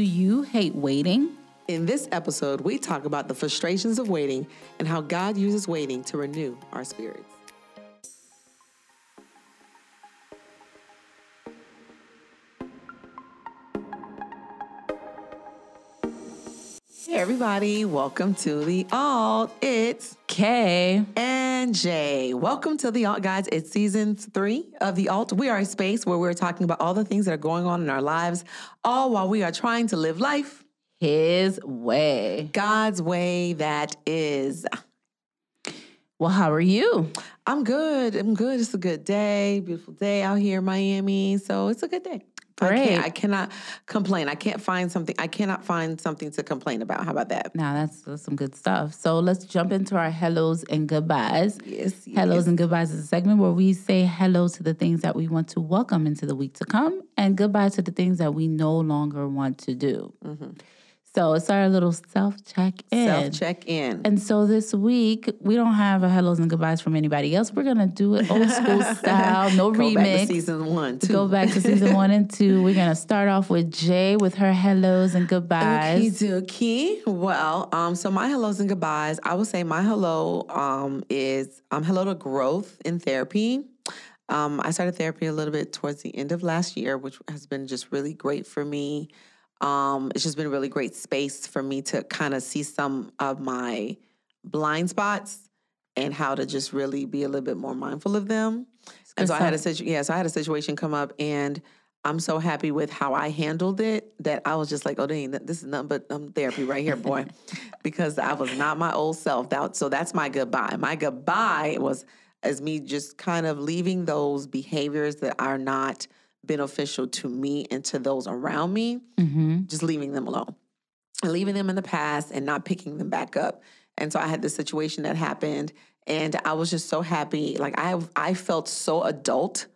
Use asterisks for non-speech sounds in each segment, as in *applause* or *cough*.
Do you hate waiting? In this episode, we talk about the frustrations of waiting and how God uses waiting to renew our spirits. Hey, everybody, welcome to the Alt. It's Kay. and Jay. Welcome to the Alt, guys. It's season three of the Alt. We are a space where we're talking about all the things that are going on in our lives, all while we are trying to live life His way. God's way that is. Well, how are you? I'm good. I'm good. It's a good day. Beautiful day out here in Miami. So it's a good day. I Great. I cannot complain. I can't find something I cannot find something to complain about. How about that? Now that's, that's some good stuff. So let's jump into our hellos and goodbyes. Yes. yes. Hellos and goodbyes is a segment where we say hello to the things that we want to welcome into the week to come and goodbye to the things that we no longer want to do. Mm-hmm. So it's our little self check in. Self check in. And so this week, we don't have a hellos and goodbyes from anybody else. We're going to do it old school *laughs* style, no Go remix. back to season one, too. Go back to season one and two. We're gonna start off with Jay with her hellos and goodbyes. Okie dokie. Well, um, so my hellos and goodbyes. I would say my hello um is um hello to growth in therapy. Um, I started therapy a little bit towards the end of last year, which has been just really great for me. Um, it's just been a really great space for me to kind of see some of my blind spots and how to just really be a little bit more mindful of them. And so I had a situation. yeah, so I had a situation come up and I'm so happy with how I handled it that I was just like, oh dang, this is nothing but um, therapy right here, boy. *laughs* because I was not my old self. That, so that's my goodbye. My goodbye was as me just kind of leaving those behaviors that are not beneficial to me and to those around me, Mm-hmm. just leaving them alone and leaving them in the past and not picking them back up. And so I had this situation that happened and I was just so happy. Like I I felt so adult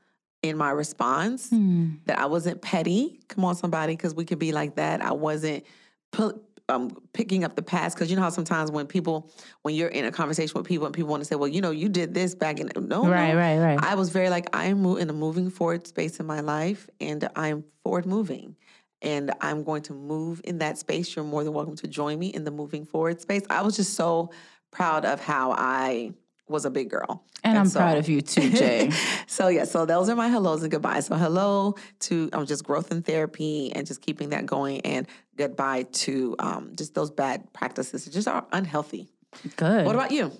in my response Hmm. that I wasn't petty. Come on, somebody, because we could be like that. I wasn't pu- um, picking up the past because you know how sometimes when people, when you're in a conversation with people and people want to say, well, you know, you did this back in no, Right, no. right, right. I was very like I am in a moving forward space in my life, and I'm forward moving. And I'm going to move in that space. You're more than welcome to join me in the moving forward space. I was just so proud of how I was a big girl. And I'm so- proud of you too, *laughs* Jay. so yeah, so those are my hellos and goodbyes. So hello to um, just growth in therapy and just keeping that going, and goodbye to um, just those bad practices that just are unhealthy. Good. What about you?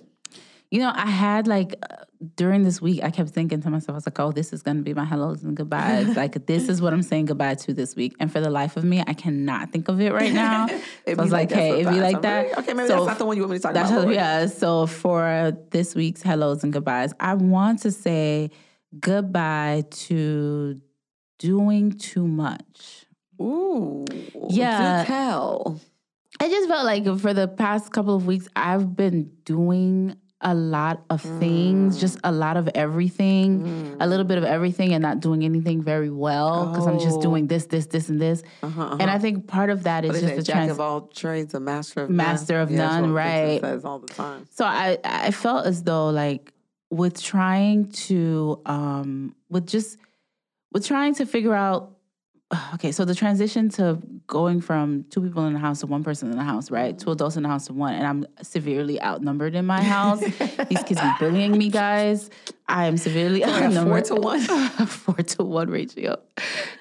You know, I had like uh, during this week, I kept thinking to myself, I was like, oh, this is going to be my hellos and goodbyes. *laughs* like, this is what I'm saying goodbye to this week. And for the life of me, I cannot think of it right *laughs* now. so I was like, that hey, it'd be like that. really- okay, maybe So that's not the one you want me to talk about. how, yeah. So for this week's hellos and goodbyes, I want to say goodbye to doing too much. Ooh, Yeah. Tell. I just felt like for the past couple of weeks, I've been doing a lot of things, just a lot of everything, a little bit of everything, and not doing anything very well because I'm just Oh. doing this, this, this, and this. Uh-huh, And I think part of that is just the Jack trans. of all trades, a master of Master none. of Yeah, none, right. Says all the time. So I I felt as though like with trying to um with just with trying to figure out *sighs* okay, so the transition to going from two people in the house to one person in the house, right? Two adults in the house to one, and I'm severely outnumbered in my house. *laughs* These kids be bullying me, guys. I am severely got four outnumbered. to one? *laughs* four to one ratio.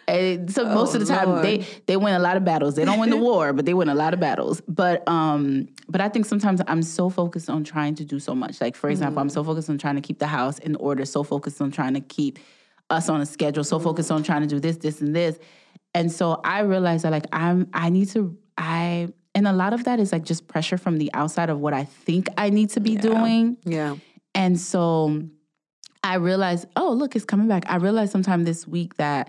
And so most Oh, of the time they Lord. they win a lot of battles. They don't win the *laughs* war, but they win a lot of battles. But um, but I think sometimes I'm so focused on trying to do so much. Like for example, I'm so focused on trying to keep the house in order, so focused on trying to keep us on a schedule, so focused on trying to do this, this, and this. And so I realized that like I'm I need to I and a lot of that is like just pressure from the outside of what I think I need to be doing. Yeah. And so I realized, oh, look, it's coming back. I realized sometime this week that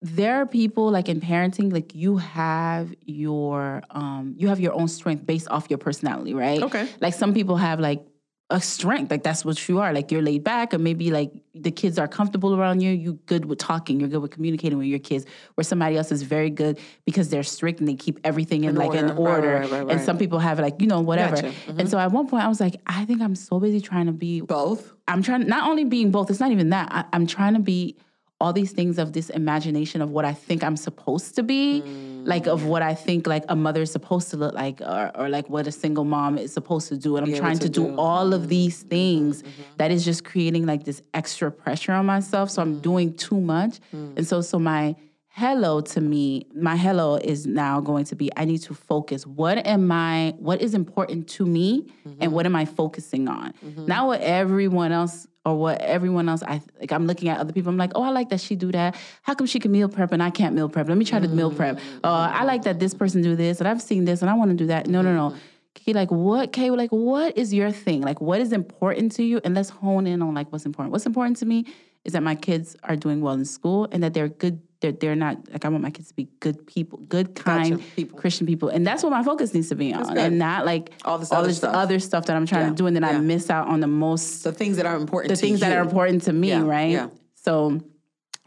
there are people like in parenting, like you have your um you have your own strength based off your personality, right? Okay. Like some people have like a strength, like that's what you are. Like you're laid back, or maybe like the kids are comfortable around you. You good with talking, you're good with communicating with your kids. Where somebody else is very good because they're strict and they keep everything in, In like in order. Right, order. right, right, And some people have like you know whatever. Gotcha. And mm-hmm. so at one point I was like, I think I'm so busy trying to be Both. I'm trying not only being both, it's not even that. I, I'm trying to be all these things of this imagination of what I think I'm supposed to be, mm. like of what I think like a mother is supposed to look like, or, or like what a single mom is supposed to do. And I'm able trying to do, do. all of these mm-hmm. things mm-hmm. Mm-hmm. that is just creating like this extra pressure on myself. So I'm mm. doing too much. Mm. And so, so my hello to me, my hello is now going to be I need to focus. What am I, what is important to me and what am I focusing on? Not what everyone else or what everyone else I like I'm looking at other people. I'm like, oh, I like that she do that. How come she can meal prep and I can't meal prep? Let me try to meal prep. Uh, I like that this person do this and I've seen this and I want to do that. No, no, no. Kay, like what? Kay, like what is your thing? Like what is important to you? And let's hone in on like what's important. What's important to me is that my kids are doing well in school and that they're good. They're they're not like I want my kids to be good people, good kind people. Christian people, and that's what my focus needs to be on, and not like All this all other this stuff. other stuff that I'm trying Yeah. to do, and then I miss out on the most The things that are important the to things that are important to me, Yeah, right? yeah. So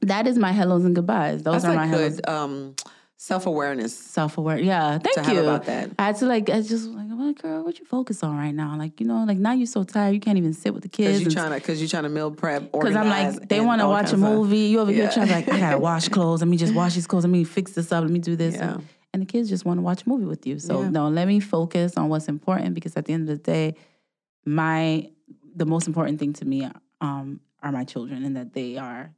that is my hellos and goodbyes. Those That's are my hellos. good um, self awareness. Self aware, yeah. Thank to have you. about that. I had to like, I just like, well, girl, what you focus on right now? Like, you know, like now you're so tired, you can't even sit with the kids. Because kids. you trying to, because you're trying to meal prep. Because I'm like, they want to watch a movie. You over here trying to like, I gotta wash *laughs* clothes. Let me just wash these clothes. Let me fix this up. Let me do this. Yeah. And, and the kids just want to watch a movie with you. So Yeah. no, let me focus on what's important because at the end of the day, my the most important thing to me um, are my children and that they are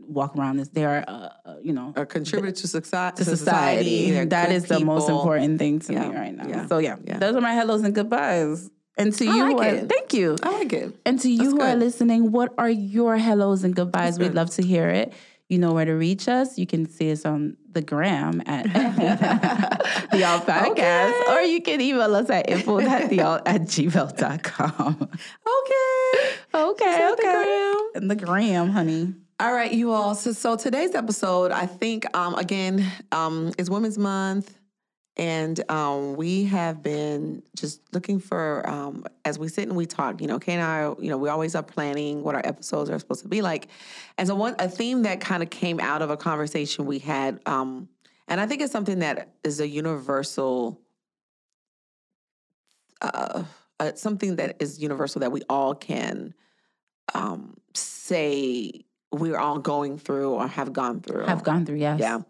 walk around this. They are, uh, uh, you know, A contributor to society. to society. They're That good is the most important thing to Yeah, me right now. yeah, So yeah, yeah. those are my hellos and goodbyes. And to I you, like are- thank you. I like it. And to you That's who are listening, what are your hellos and goodbyes? We'd good. love to hear it. You know where to reach us. You can see us on the gram at *laughs* the Alt Podcast, Okay. or you can email us at info at the alt at gmail.com. Okay. *laughs* Okay, So the okay. gram. And the gram, honey. All right, you all. So, so today's episode, I think, um, again, um, is Women's Month, and um, we have been just looking for, um, as we sit and we talk. You know, Kay and I, you know, we always are planning what our episodes are supposed to be like, and so one a theme that kind of came out of a conversation we had, um, and I think it's something that is a universal. Uh, uh, something that is universal that we all can um, say we're all going through or have gone through. I've gone through, yes. Yeah.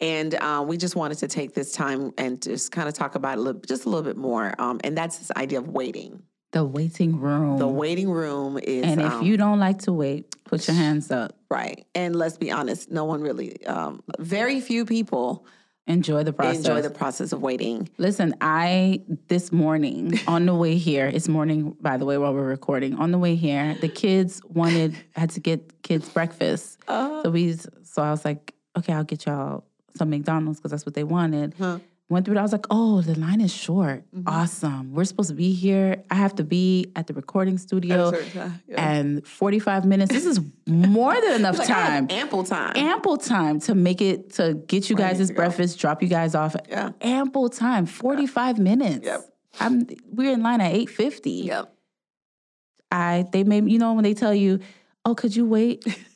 And uh, we just wanted to take this time and just kind of talk about it a little, just a little bit more. Um, and that's this idea of waiting. The waiting room. The waiting room is. and if um, you don't like to wait, put your hands up. Right. And let's be honest, no one really, um, very few people Enjoy the process. enjoy the process of waiting. Listen, I this morning on the way here, it's morning by the way while we're recording. On the way here, the kids wanted had to get kids breakfast. Uh, So we so I was like, okay, I'll get y'all some McDonald's because that's what they wanted. Went through it. I was like, oh, the line is short. Mm-hmm. Awesome. We're supposed to be here. I have to be at the recording studio. time, yeah. And 45 minutes. This is more than *laughs* enough like, I time ample time. ample time to make it to get you guys this go. breakfast, drop you guys off. Yeah. Ample time, 45 minutes. Yep. I'm we're in line at 850. yep. I they made you know when they tell you, "Oh, could you wait?" *laughs*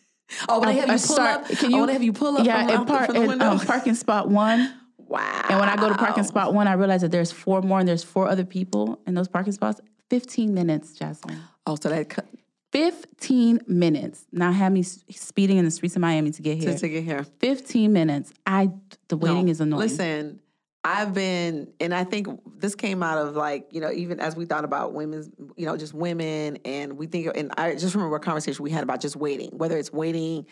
Oh, when they have I you pull start- up. Can oh, you when they have you pull up Yeah, from, in, par- from the in, um, parking spot 1. Wow. And when I go to parking spot 1, I realize that there's four more and there's four other people in those parking spots. 15 minutes, Jasmine. Oh, so that cut 15 minutes. Now have me speeding in the streets of Miami to get here. to, to get here. 15 minutes. I the waiting No, is annoying. Listen, I've been, and I think this came out of like, you know, even as we thought about women's, you know, just women, and we think, and I just remember a conversation we had about just waiting, whether it's waiting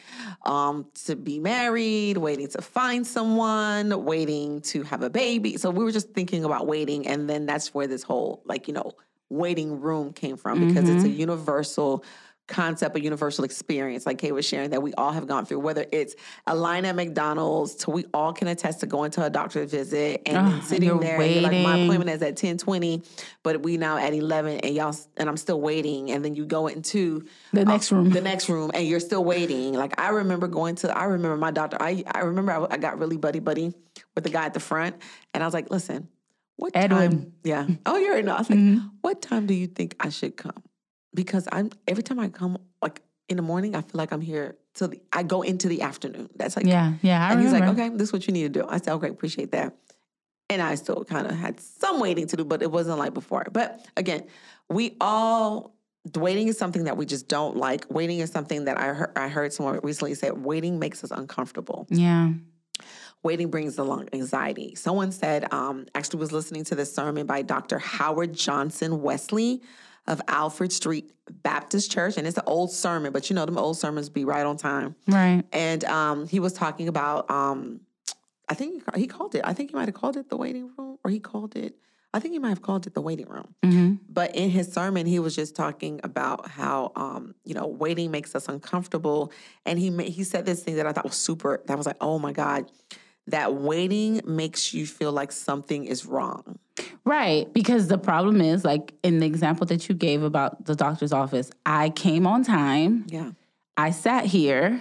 um, to be married, waiting to find someone, waiting to have a baby. So we were just thinking about waiting, and then that's where this whole, like, you know, waiting room came from because it's a universal concept, a universal experience, like Kay was sharing, that we all have gone through, whether it's a line at McDonald's to we all can attest to going to a doctor's visit and and sitting there you're like, my appointment is at 10 20, but we now at 11 and y'all, and I'm still waiting. And then you go into The uh, next room. the next room and you're still waiting. Like I remember going to, I remember my doctor, I, I remember I, I got really buddy buddy with the guy at the front and I was like, listen, what time? Yeah. *laughs* Oh, you're know. I was like, what time do you think I should come? Because I'm every time I come, like in the morning, I feel like I'm here till the, I go into the afternoon. That's like, Yeah, yeah. I and he's like, okay, this is what you need to do. I said, okay, appreciate that. And I still kind of had some waiting to do, but it wasn't like before. But again, we all waiting is something that we just don't like. Waiting is something that I heard, I heard someone recently say. Waiting makes us uncomfortable. Yeah. Waiting brings along anxiety. Someone said, um, actually was listening to this sermon by Dr. Howard Johnson Wesley of Alfred Street Baptist Church, and it's an old sermon, but you know them old sermons be right on time. Right. And um, he was talking about, um, I think he called it. I think he might have called it the waiting room, or he called it. I think he might have called it the waiting room. Mm-hmm. But in his sermon, he was just talking about how um, you know waiting makes us uncomfortable, and he he said this thing that I thought was super. That was like, oh my god, that waiting makes you feel like something is wrong. Right. Because the problem is, like in the example that you gave about the doctor's office, I came on time, Yeah. I sat here,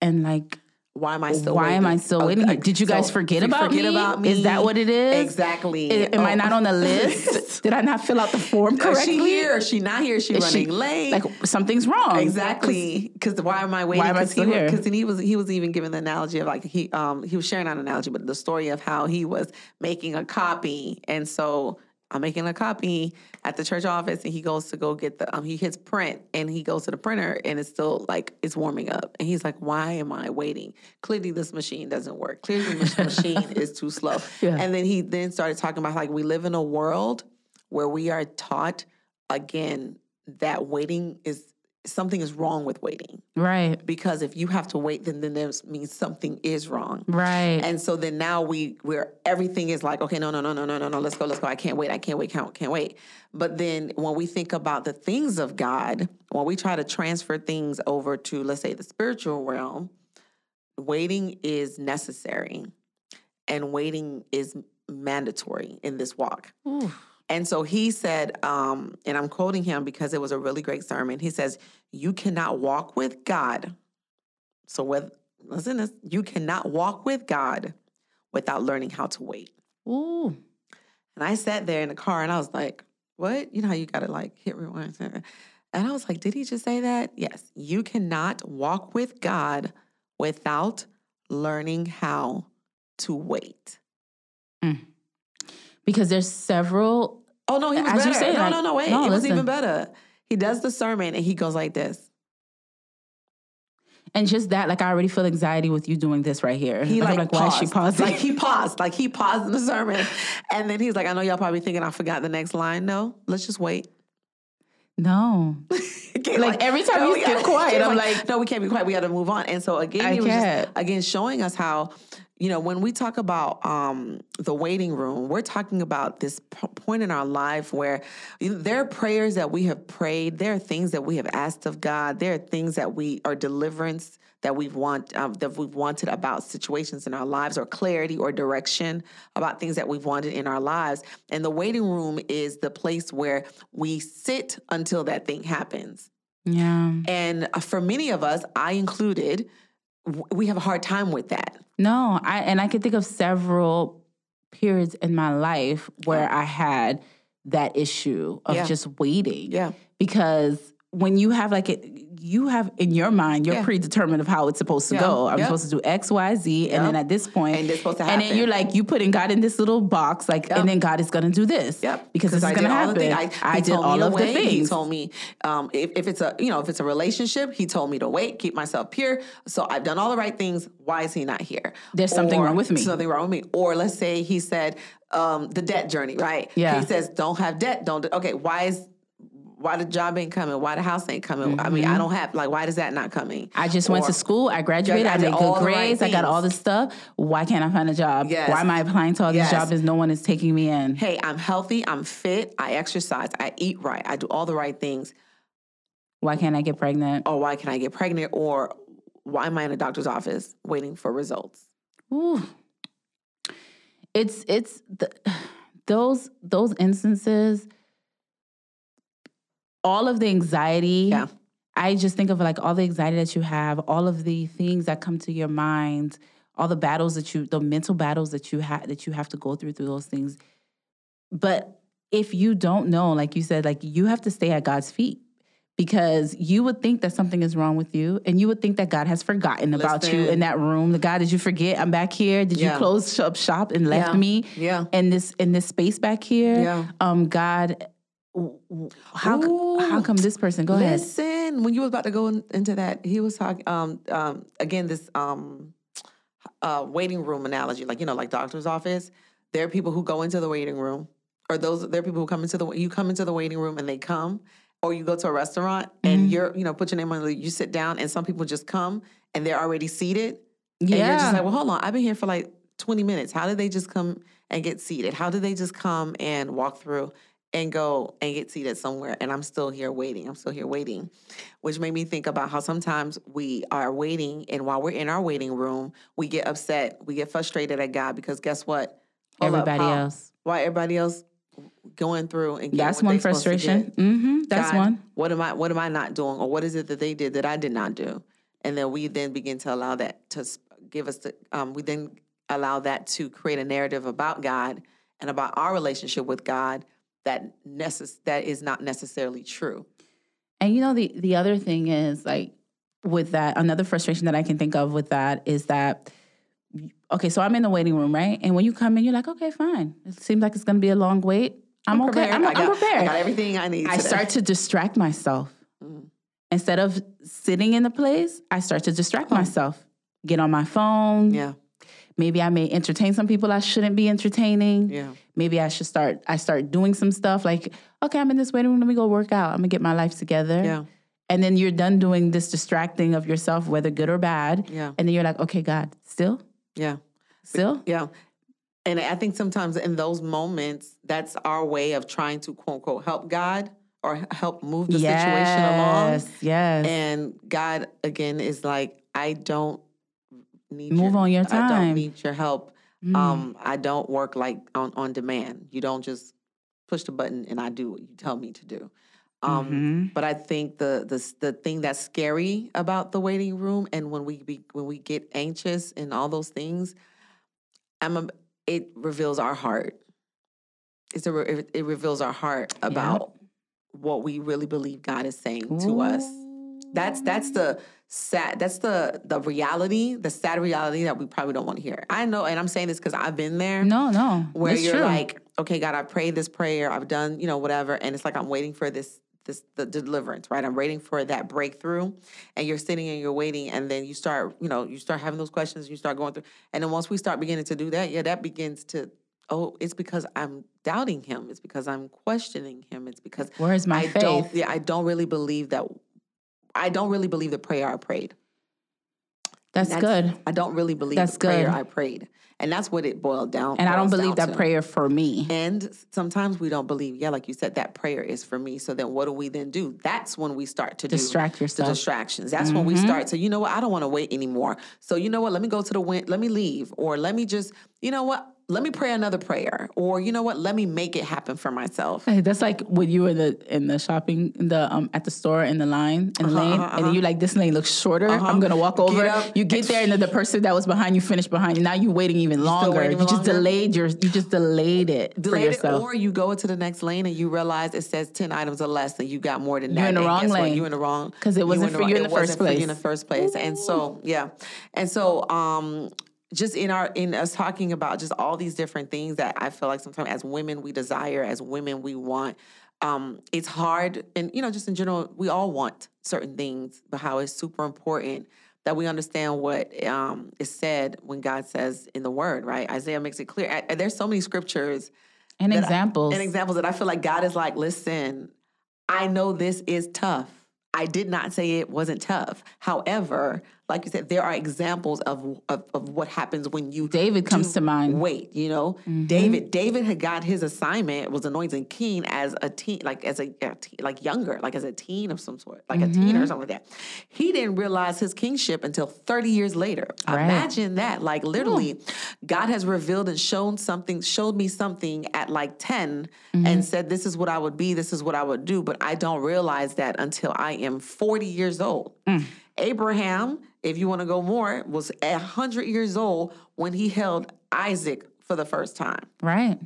and like, Why am I still? why am I waiting? still Oh, waiting? like, Did you guys so- forget about forget me? about me? Is that what it is? Exactly. I- Am I Oh. not on the list? *laughs* Did I not fill out the form correctly? Is she here? Is she not here? Is she Is running she- late? Like something's wrong. Exactly. Because why am I waiting? Why am I still he, here? Because he was he was even giving the analogy of like he um he was sharing not an analogy, but the story of how he was making a copy, and so I'm making a copy at the church office, and he goes to go get the um he hits print, and he goes to the printer, and it's still like it's warming up, and he's like, why am I waiting? Clearly, this machine doesn't work. Clearly, this *laughs* machine is too slow. Yeah. And then he then started talking about like we live in a world where we are taught again that waiting is something is wrong with waiting Right. because if you have to wait then then that means something is wrong Right. and so then now we where everything is like okay no no no no no no no let's go let's go i can't wait i can't wait can't, can't wait but then when we think about the things of god when we try to transfer things over to let's say the spiritual realm waiting is necessary and waiting is mandatory in this walk Ooh. And so he said, um, and I'm quoting him because it was a really great sermon. He says, You cannot walk with God. So, with, listen, to this, you cannot walk with God without learning how to wait. Ooh. And I sat there in the car and I was like, What? You know how you got to like hit rewind? And I was like, Did he just say that? Yes. You cannot walk with God without learning how to wait. Because there's several. Oh no, he was As you better. say, no, like- no, no, wait. no, it was even better. He does the sermon and he goes like this. And just that, like, I already feel anxiety with you doing this right here. He Like, like, like, why is she paused. Like he paused. Like he paused in the sermon. And then he's like, I know y'all probably thinking I forgot the next line. No, let's just wait. no. *laughs* Again, Like, every time you we get quiet, I'm like- no, we can't be quiet. We got to move on. And so again, I he was just again showing us how, you know, when we talk about um, the waiting room, we're talking about this p- point in our life where there are prayers that we have prayed. There are things that we have asked of God. There are things that we are deliverance that we've want um, that we've wanted about situations in our lives, or clarity or direction about things that we've wanted in our lives. And the waiting room is the place where we sit until that thing happens. Yeah. And uh, for many of us, I included, we have a hard time with that. No, I and I can think of several periods in my life where I had that issue of Yeah. just waiting. Yeah. Because when you have like it, you have in your mind, you're Yeah. predetermined of how it's supposed to Yeah. go. I'm supposed to do X, Y, Z, and then at this point, And it's supposed to And then you're like, you putting God in this little box, like, Yep. and then God is going to do this, Yep. because this is I going to did all the happen. things. I, did told me all of the wait. He told me um, if, if it's a you know if it's a relationship, he told me to wait, keep myself pure. So I've done all the right things. Why is he not here? There's something wrong with me. Something wrong with me. Or let's say he said um, the debt journey, right? Yeah. He says don't have debt. Don't. do- Okay. Why is why the job ain't coming? Why the house ain't coming? I mean, I don't have like why is that not coming? Mm-hmm. I just went to school. I graduated. I I did made good the right grades. I got all this stuff. Why can't I find a job? Yes. Why am I applying to all these Yes. jobs and no one is taking me in? Hey, I'm healthy. I'm fit. I exercise. I eat right. I do all the right things. Why can't I get pregnant? or why can I get pregnant or why am I in a doctor's office waiting for results? Ooh. It's it's the, *sighs* those those instances. All of the anxiety. Yeah. I just think of like all the anxiety that you have, all of the things that come to your mind, all the battles that you, the mental battles that you have that you have to go through through those things. But if you don't know, like you said, like you have to stay at God's feet because you would think that something is wrong with you and you would think that God has forgotten about you in that room. The God, did you forget I'm back here? Did Yeah. you close up shop and left Yeah. me Yeah. in this in this space back here? Yeah. Um, God, how Ooh, how come this person? Go listen, ahead. Listen, when you was about to go in, into that, he was talking. Um, um, again, this um, uh, waiting room analogy, like you know, like doctor's office. There are people who go into the waiting room, or those there are people who come into the you come into the waiting room and they come, or you go to a restaurant and mm-hmm. you're you know put your name on the you sit down and some people just come and they're already seated. Yeah, and you're just like, well, hold on, I've been here for like 20 minutes. How did they just come and get seated? How did they just come and walk through? And go and get seated somewhere and I'm still here waiting. I'm still here waiting, which made me think about how sometimes we are waiting and while we're in our waiting room, we get upset, we get frustrated at God because guess what? Hold everybody up, else. Why everybody else going through and that's one frustration. Mm-hmm. That's God, one. What am I? What am I not doing, or what is it that they did that I did not do? And then we then begin to allow that to give us the. Um, we then allow that to create a narrative about God and about our relationship with God that necess- that is not necessarily true. And you know the the other thing is like with that another frustration that I can think of with that is that okay, so I'm in the waiting room, right? And when you come in, you're like, okay, fine. It seems like it's going to be a long wait. I'm, I'm okay. I'm, I got, I'm, prepared. I got everything I need. I today. start *laughs* to distract myself. Mm. Instead of sitting in the place, I start to distract oh. myself. Get on my phone. Yeah. Maybe I may entertain some people I shouldn't be entertaining. Yeah. Maybe I should start I start doing some stuff like, okay, I'm in this waiting room, let me go work out. I'm gonna get my life together. Yeah. And then you're done doing this distracting of yourself, whether good or bad. Yeah. And then you're like, okay, God, still? Yeah. Still? Yeah. And I think sometimes in those moments, that's our way of trying to quote unquote help God or help move the yes, situation along. Yes. Yes. And God again is like, I don't need move your, on your time. I don't need your help. Mm. Um, I don't work like on, on demand. You don't just push the button and I do what you tell me to do. Um, mm-hmm. But I think the the the thing that's scary about the waiting room and when we be, when we get anxious and all those things, I'm a, it reveals our heart. It's a it, it reveals our heart about yep. what we really believe God is saying Ooh. to us. That's that's the sad that's the the reality the sad reality that we probably don't want to hear. I know and i'm saying this because i've been there. No no where you're true. like okay god i prayed this prayer i've done you know whatever and it's like i'm waiting for this this the deliverance right? I'm waiting for that breakthrough and you're sitting and you're waiting and then you start you know you start having those questions you start going through and then once we start beginning to do that yeah that begins to oh it's because i'm doubting him it's because i'm questioning him it's because where is my I faith? don't yeah i don't really believe that I don't really believe the prayer I prayed. That's, that's, good. I don't really believe that's the prayer good. I prayed. And that's what it boiled down. And I don't believe that to. prayer for me. And sometimes we don't believe, yeah, like you said, that prayer is for me. So then what do we then do? That's when we start to distract yourself. The distractions. That's mm-hmm. when we mm-hmm. start to, you know what, I don't want to wait anymore. So you know what, let me go to the wind, let me leave. Or let me just, you know what, let me pray another prayer or you know what let me make it happen for myself. Hey, that's like when you were in the in the shopping in the um at the store in the line in the uh-huh, lane uh-huh. and then you like this lane looks shorter. Uh-huh. i'm gonna walk over. you get there and then the person that was behind you finished behind you. Now you're waiting even longer. waiting you just delayed your you just delayed it delayed for yourself. it, or you go into the next lane and you realize it says 10 items or less and you got more than that. you're in the wrong lane. You're in the wrong because it wasn't for you in the first place in the first place. And so yeah. And so um just in our in us talking about just all these different things that I feel like sometimes as women we desire, as women we want. Um, it's hard, and you know, just in general, we all want certain things, but how it's super important that we understand what um, is said when God says in the Word, right? Isaiah makes it clear. I, there's so many scriptures and examples, I, and examples that I feel like God is like, listen, I know this is tough. I did not say it wasn't tough. However, like you said, there are examples of, of, of what happens when you David comes to mind. Wait, you know, mm-hmm. David. David had got his assignment was anointed king as a teen, like as a, a teen, like younger, like as a teen of some sort, like mm-hmm. a teen or something like that. He didn't realize his kingship until thirty years later. Right. Imagine that, like literally. God has revealed and shown something, showed me something at like 10 mm-hmm. and said, "This is what I would be. This is what I would do." But I don't realize that until I am forty years old. Mm. Abraham if you want to go more, was a hundred years old when he held Isaac for the first time. Right.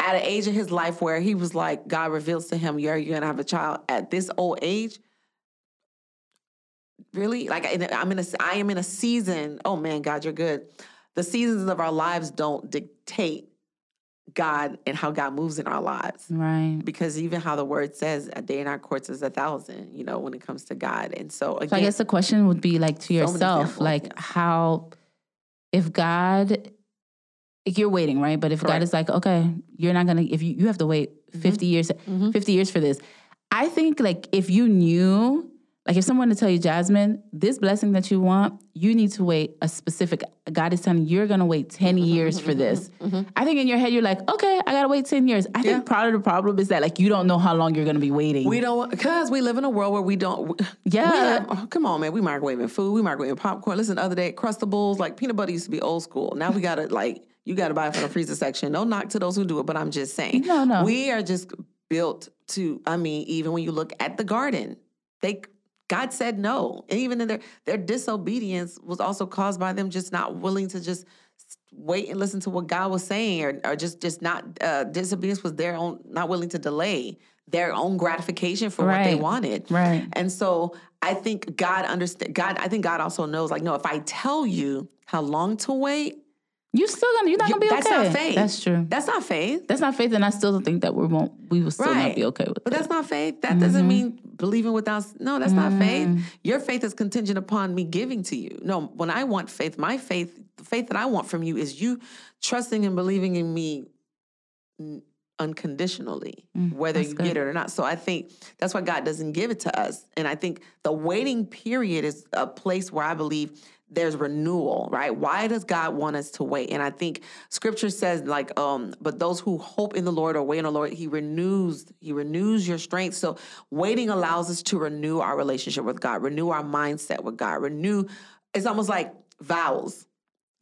At an age of his life where he was like, God reveals to him, "You're you're gonna have a child." At this old age, really, like I'm in a I am in a season. Oh man, God, you're good. The seasons of our lives don't dictate God and how God moves in our lives. Right. Because even how the word says, a day in our courts is a thousand, you know, when it comes to God. And so again, So I guess the question would be like to yourself, examples, like how, if God, if you're waiting, right? But if God is like, okay, you're not gonna, if you you have to wait mm-hmm. 50 years, mm-hmm. 50 years for this. I think like if you knew, like if someone to tell you, Jasmine, this blessing that you want, you need to wait a specific. God is telling you you're gonna wait 10 mm-hmm, years mm-hmm, for mm-hmm, this. I think in your head you're like, okay, I gotta wait 10 years. I Yeah. think part of the problem is that like you don't know how long you're gonna be waiting. we don't because we live in a world where we don't. Yeah. we have- oh, come on, man. We microwaving food. We microwaving popcorn. Listen, the other day, Crustables, like peanut butter used to be old school. Now we gotta like you gotta buy it from the freezer section. No knock to those who do it, but I'm just saying. No, no. We are just built to. I mean, even when you look at the garden, they. God said no, and even in their their disobedience was also caused by them just not willing to just wait and listen to what God was saying, or, or just just not uh, disobedience was their own not willing to delay their own gratification for what they wanted. Right. And so I think God understand. God, I think God also knows. Like, no, if I tell you how long to wait, You still gonna you're not gonna be that's okay. not faith. That's true. That's not faith. That's not faith, and I still don't think that we won't. We will still not be okay with But it. that's not faith. That doesn't mm-hmm. mean believing without. No, that's not faith. Mm. Your faith is contingent upon me giving to you. No, when I want faith, my faith, the faith that I want from you is you trusting and believing in me unconditionally, mm, whether that's you good. get it or not. So I think that's why God doesn't give it to us. And I think the waiting period is a place where I believe there's renewal, right? Why does God want us to wait? And I think scripture says like um but those who hope in the Lord or wait on the Lord, he renews he renews your strength. So waiting allows us to renew our relationship with God, renew our mindset with God, renew it's almost like vows.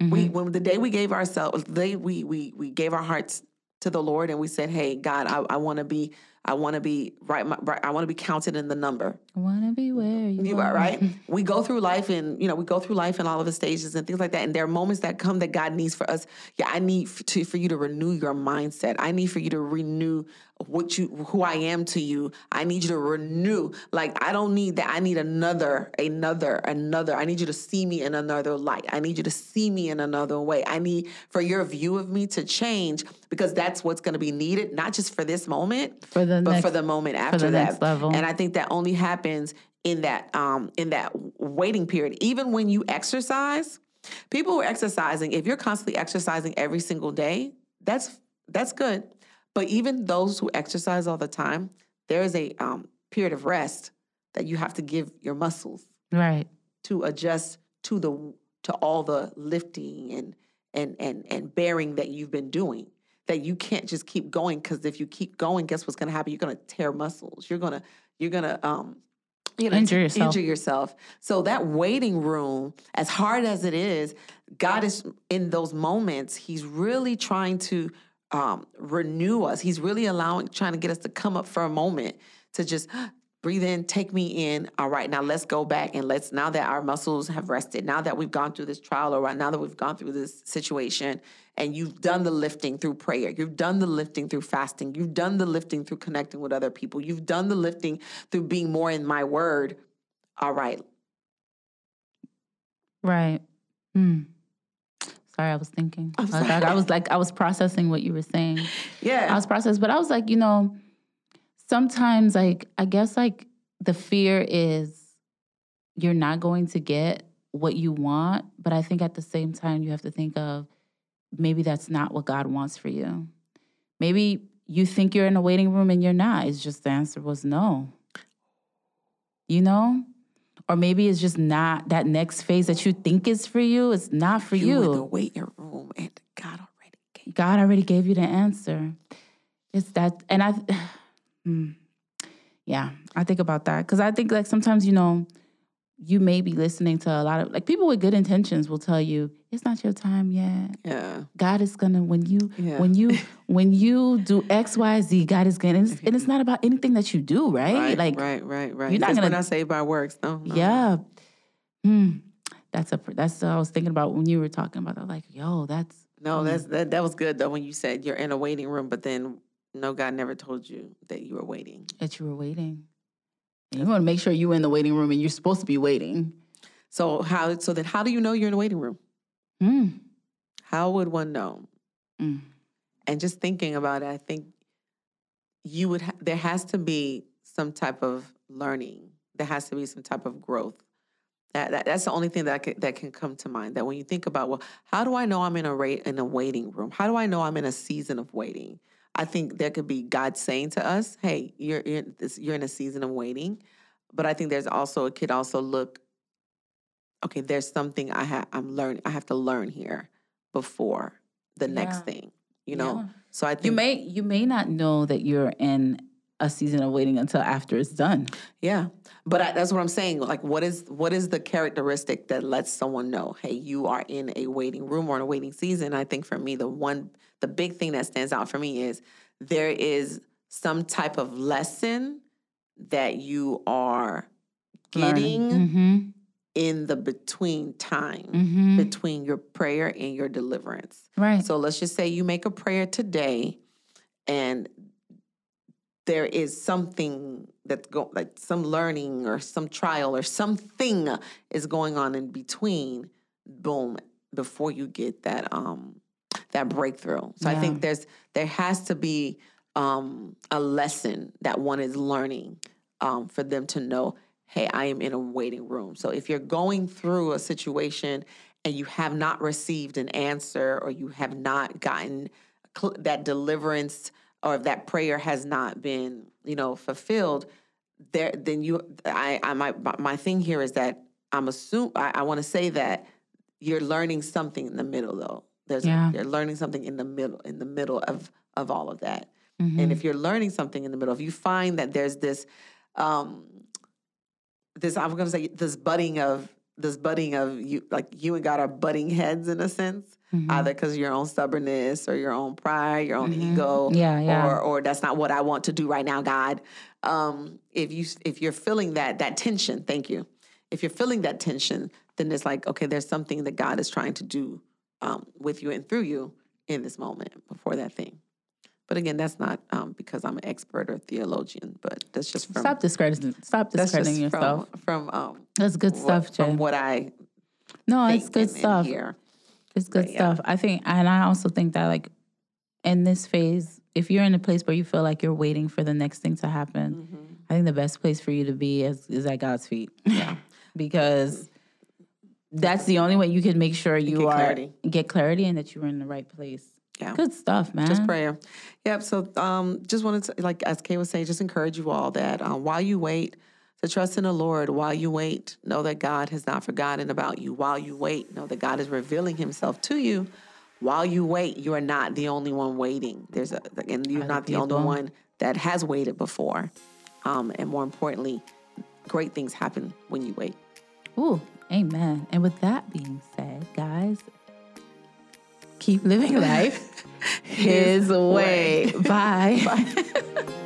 We when the day we gave ourselves, the day we we we gave our hearts to the Lord and we said, "Hey, God, I, I want to be, I want to be right, my, right. I want to be counted in the number." I wanna be where you, *laughs* You are. are right. we go through life, and you know, we go through life and all of the stages and things like that. And there are moments that come that God needs for us. Yeah, I need to for you to renew your mindset. I need for you to renew what you, who I am to you. I need you to renew. Like I don't need that. I need another, another, another. I need you to see me in another light. I need you to see me in another way. I need for your view of me to change because that's what's going to be needed, not just for this moment, For the but next- for the moment after the that. next level. And I think that only happens in that um in that waiting period. Even when you exercise, people who are exercising, if you're constantly exercising every single day, that's that's good. But even those who exercise all the time, there is a um, period of rest that you have to give your muscles Right. to adjust to the to all the lifting and and and and bearing that you've been doing that you can't just keep going because if you keep going guess what's going to happen you're going to tear muscles you're going to you're going to um you know, Injure yourself. injure yourself. So that waiting room, as hard as it is, God is in those moments. He's really trying to um, renew us. He's really allowing, trying to get us to come up for a moment to just breathe in, take me in. All right, now let's go back and let's. Now that our muscles have rested, now that we've gone through this trial, or right now that we've gone through this situation, and you've done the lifting through prayer, you've done the lifting through fasting, you've done the lifting through connecting with other people, you've done the lifting through being more in my word. All right, Right. Hmm. Sorry, I was thinking. I'm Like, I, I was like, I was processing what you were saying. *laughs* yeah, I was processing, but I was like, you know, sometimes like I guess like the fear is you're not going to get what you want, but I think at the same time you have to think of maybe that's not what God wants for you. Maybe you think you're in a waiting room and you're not. It's just the answer was no. You know? Or maybe it's just not that next phase that you think is for you. It's not for you you. in the waiting room, and God already gave. God already gave you the answer. It's that, and I, Hmm. yeah, I think about that because I think like sometimes you know, you may be listening to a lot of like people with good intentions will tell you it's not your time yet. Yeah, God is gonna when you Yeah. when you *laughs* when you do X Y Z, God is gonna, and it's, and it's not about anything that you do, right? right, like right, right, right. you're not gonna- not saved by works. No, no. yeah. Hmm. That's a that's what I was thinking about when you were talking about that. Like, yo, that's No, that's that. That was good though when you said you're in a waiting room, but then no, God never told you that you were waiting. that you were waiting. And you want to make sure you're in the waiting room and you're supposed to be waiting. So how? So then, how do you know you're in a waiting room? Hmm. How would one know? Mm. and just thinking about it, I think you would ha- there has to be some type of learning. There has to be some type of growth. That, that that's the only thing that can, that can come to mind. That when you think about, well, how do I know I'm in a rate in a waiting room? How do I know I'm in a season of waiting? I think there could be God saying to us, "Hey, you're you're, this, you're in a season of waiting," but I think there's also it could also look, okay, there's something I have I'm learning. I have to learn here before the next thing. You know, Yeah. so I think You may you may not know that you're in a season of waiting until after it's done. Yeah, but I, that's what I'm saying. Like, what is what is the characteristic that lets someone know, hey, you are in a waiting room or in a waiting season? I think for me, the one, the big thing that stands out for me is there is some type of lesson that you are getting hmm in the between time hmm between your prayer and your deliverance. Right. So let's just say you make a prayer today and there is something that's go like some learning or some trial or something is going on in between boom before you get that um that breakthrough. So I think there's there has to be um a lesson that one is learning um for them to know hey, I am in a waiting room. So if you're going through a situation and you have not received an answer or you have not gotten that deliverance or if that prayer has not been, you know, fulfilled, there then you I I my my thing here is that I'm assume I, I want to say that you're learning something in the middle though. There's Yeah. you're learning something in the middle in the middle of of all of that. Mhm. And if you're learning something in the middle, if you find that there's this, um, this I'm going to say this budding of this budding of you, like you and God are butting heads in a sense, Mhm. either because your own stubbornness or your own pride, your own Mhm. ego, Yeah, yeah. or or that's not what I want to do right now, God. Um, if you if you're feeling that that tension, thank you. If you're feeling that tension, then it's like okay, there's something that God is trying to do um, with you and through you in this moment before that thing. But again, that's not um, because I'm an expert or theologian, but that's just from Stop discrediting. Stop discrediting yourself. from from um, That's good what- stuff, Jay. from what I no, it's good stuff. hear. It's good But yeah. stuff. I think, and I also think that like in this phase, if you're in a place where you feel like you're waiting for the next thing to happen, Mm-hmm. I think the best place for you to be is, is at God's feet. Yeah. *laughs* because that's the only way you can make sure you get are clarity. get clarity and that you're in the right place. Yeah. Good stuff, man. Just prayer. Yep. So um, just wanted to, like as Kay was saying, just encourage you all that um, while you wait, to trust in the Lord. While you wait, know that God has not forgotten about you. While you wait, know that God is revealing Himself to you. While you wait, you are not the only one waiting. There's a, and you're Other not the only one that has waited before. Um, and more importantly, great things happen when you wait. Ooh, amen. And with that being said, guys, keep living *laughs* life his way. *laughs* Bye. Bye. *laughs*